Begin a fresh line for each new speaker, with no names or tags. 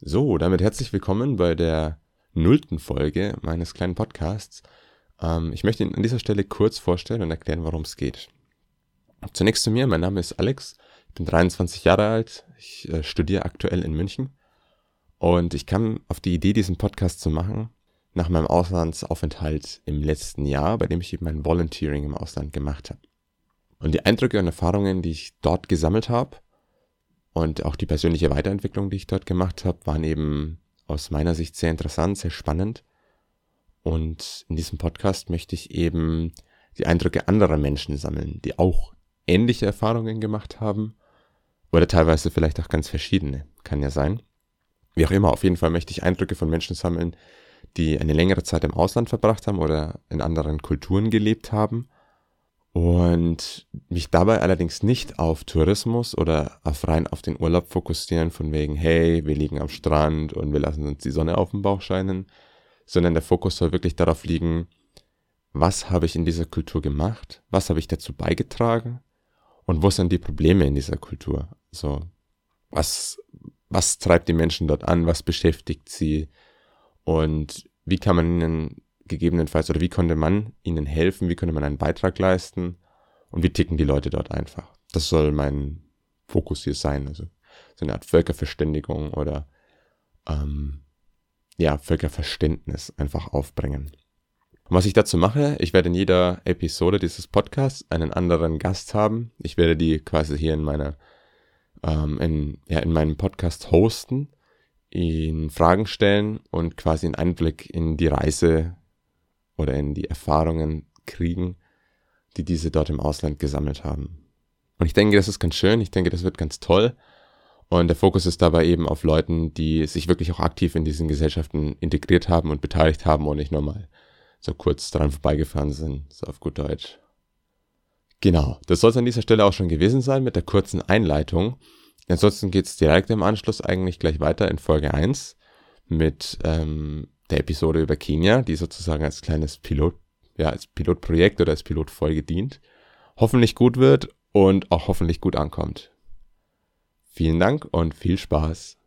So, damit herzlich willkommen bei der nullten Folge meines kleinen Podcasts. Ähm, ich möchte Ihnen an dieser Stelle kurz vorstellen und erklären, worum es geht. Zunächst zu mir, mein Name ist Alex, ich bin 23 Jahre alt, ich äh, studiere aktuell in München und ich kam auf die Idee, diesen Podcast zu machen, nach meinem Auslandsaufenthalt im letzten Jahr, bei dem ich eben mein Volunteering im Ausland gemacht habe. Und die Eindrücke und Erfahrungen, die ich dort gesammelt habe und auch die persönliche Weiterentwicklung, die ich dort gemacht habe, waren eben aus meiner Sicht sehr interessant, sehr spannend. Und in diesem Podcast möchte ich eben die Eindrücke anderer Menschen sammeln, die auch ähnliche Erfahrungen gemacht haben oder teilweise vielleicht auch ganz verschiedene, kann ja sein. Wie auch immer, auf jeden Fall möchte ich Eindrücke von Menschen sammeln, die eine längere Zeit im Ausland verbracht haben oder in anderen Kulturen gelebt haben und mich dabei allerdings nicht auf Tourismus oder auf rein auf den Urlaub fokussieren, von wegen, hey, wir liegen am Strand und wir lassen uns die Sonne auf den Bauch scheinen, sondern der Fokus soll wirklich darauf liegen, was habe ich in dieser Kultur gemacht, was habe ich dazu beigetragen und wo sind die Probleme in dieser Kultur. So, was, was treibt die Menschen dort an, was beschäftigt sie und wie kann man ihnen gegebenenfalls oder wie konnte man ihnen helfen, wie könnte man einen Beitrag leisten und wie ticken die Leute dort einfach. Das soll mein Fokus hier sein, also so eine Art Völkerverständigung oder ähm, ja, Völkerverständnis einfach aufbringen. Und was ich dazu mache, ich werde in jeder Episode dieses Podcasts einen anderen Gast haben. Ich werde die quasi hier in meiner, ähm, in, ja, in meinem Podcast hosten, ihn Fragen stellen und quasi einen Einblick in die Reise oder in die Erfahrungen kriegen, die diese dort im Ausland gesammelt haben. Und ich denke, das ist ganz schön, ich denke, das wird ganz toll. Und der Fokus ist dabei eben auf Leuten, die sich wirklich auch aktiv in diesen Gesellschaften integriert haben und beteiligt haben und nicht nur mal so kurz dran vorbeigefahren sind, so auf gut Deutsch. Genau, das soll es an dieser Stelle auch schon gewesen sein mit der kurzen Einleitung. Ansonsten geht es direkt im Anschluss eigentlich gleich weiter in Folge 1 mit ähm, der Episode über Kenia, die sozusagen als kleines Pilot, ja, als Pilotprojekt oder als Pilotfolge dient, hoffentlich gut wird und auch hoffentlich gut ankommt. Vielen Dank und viel Spaß.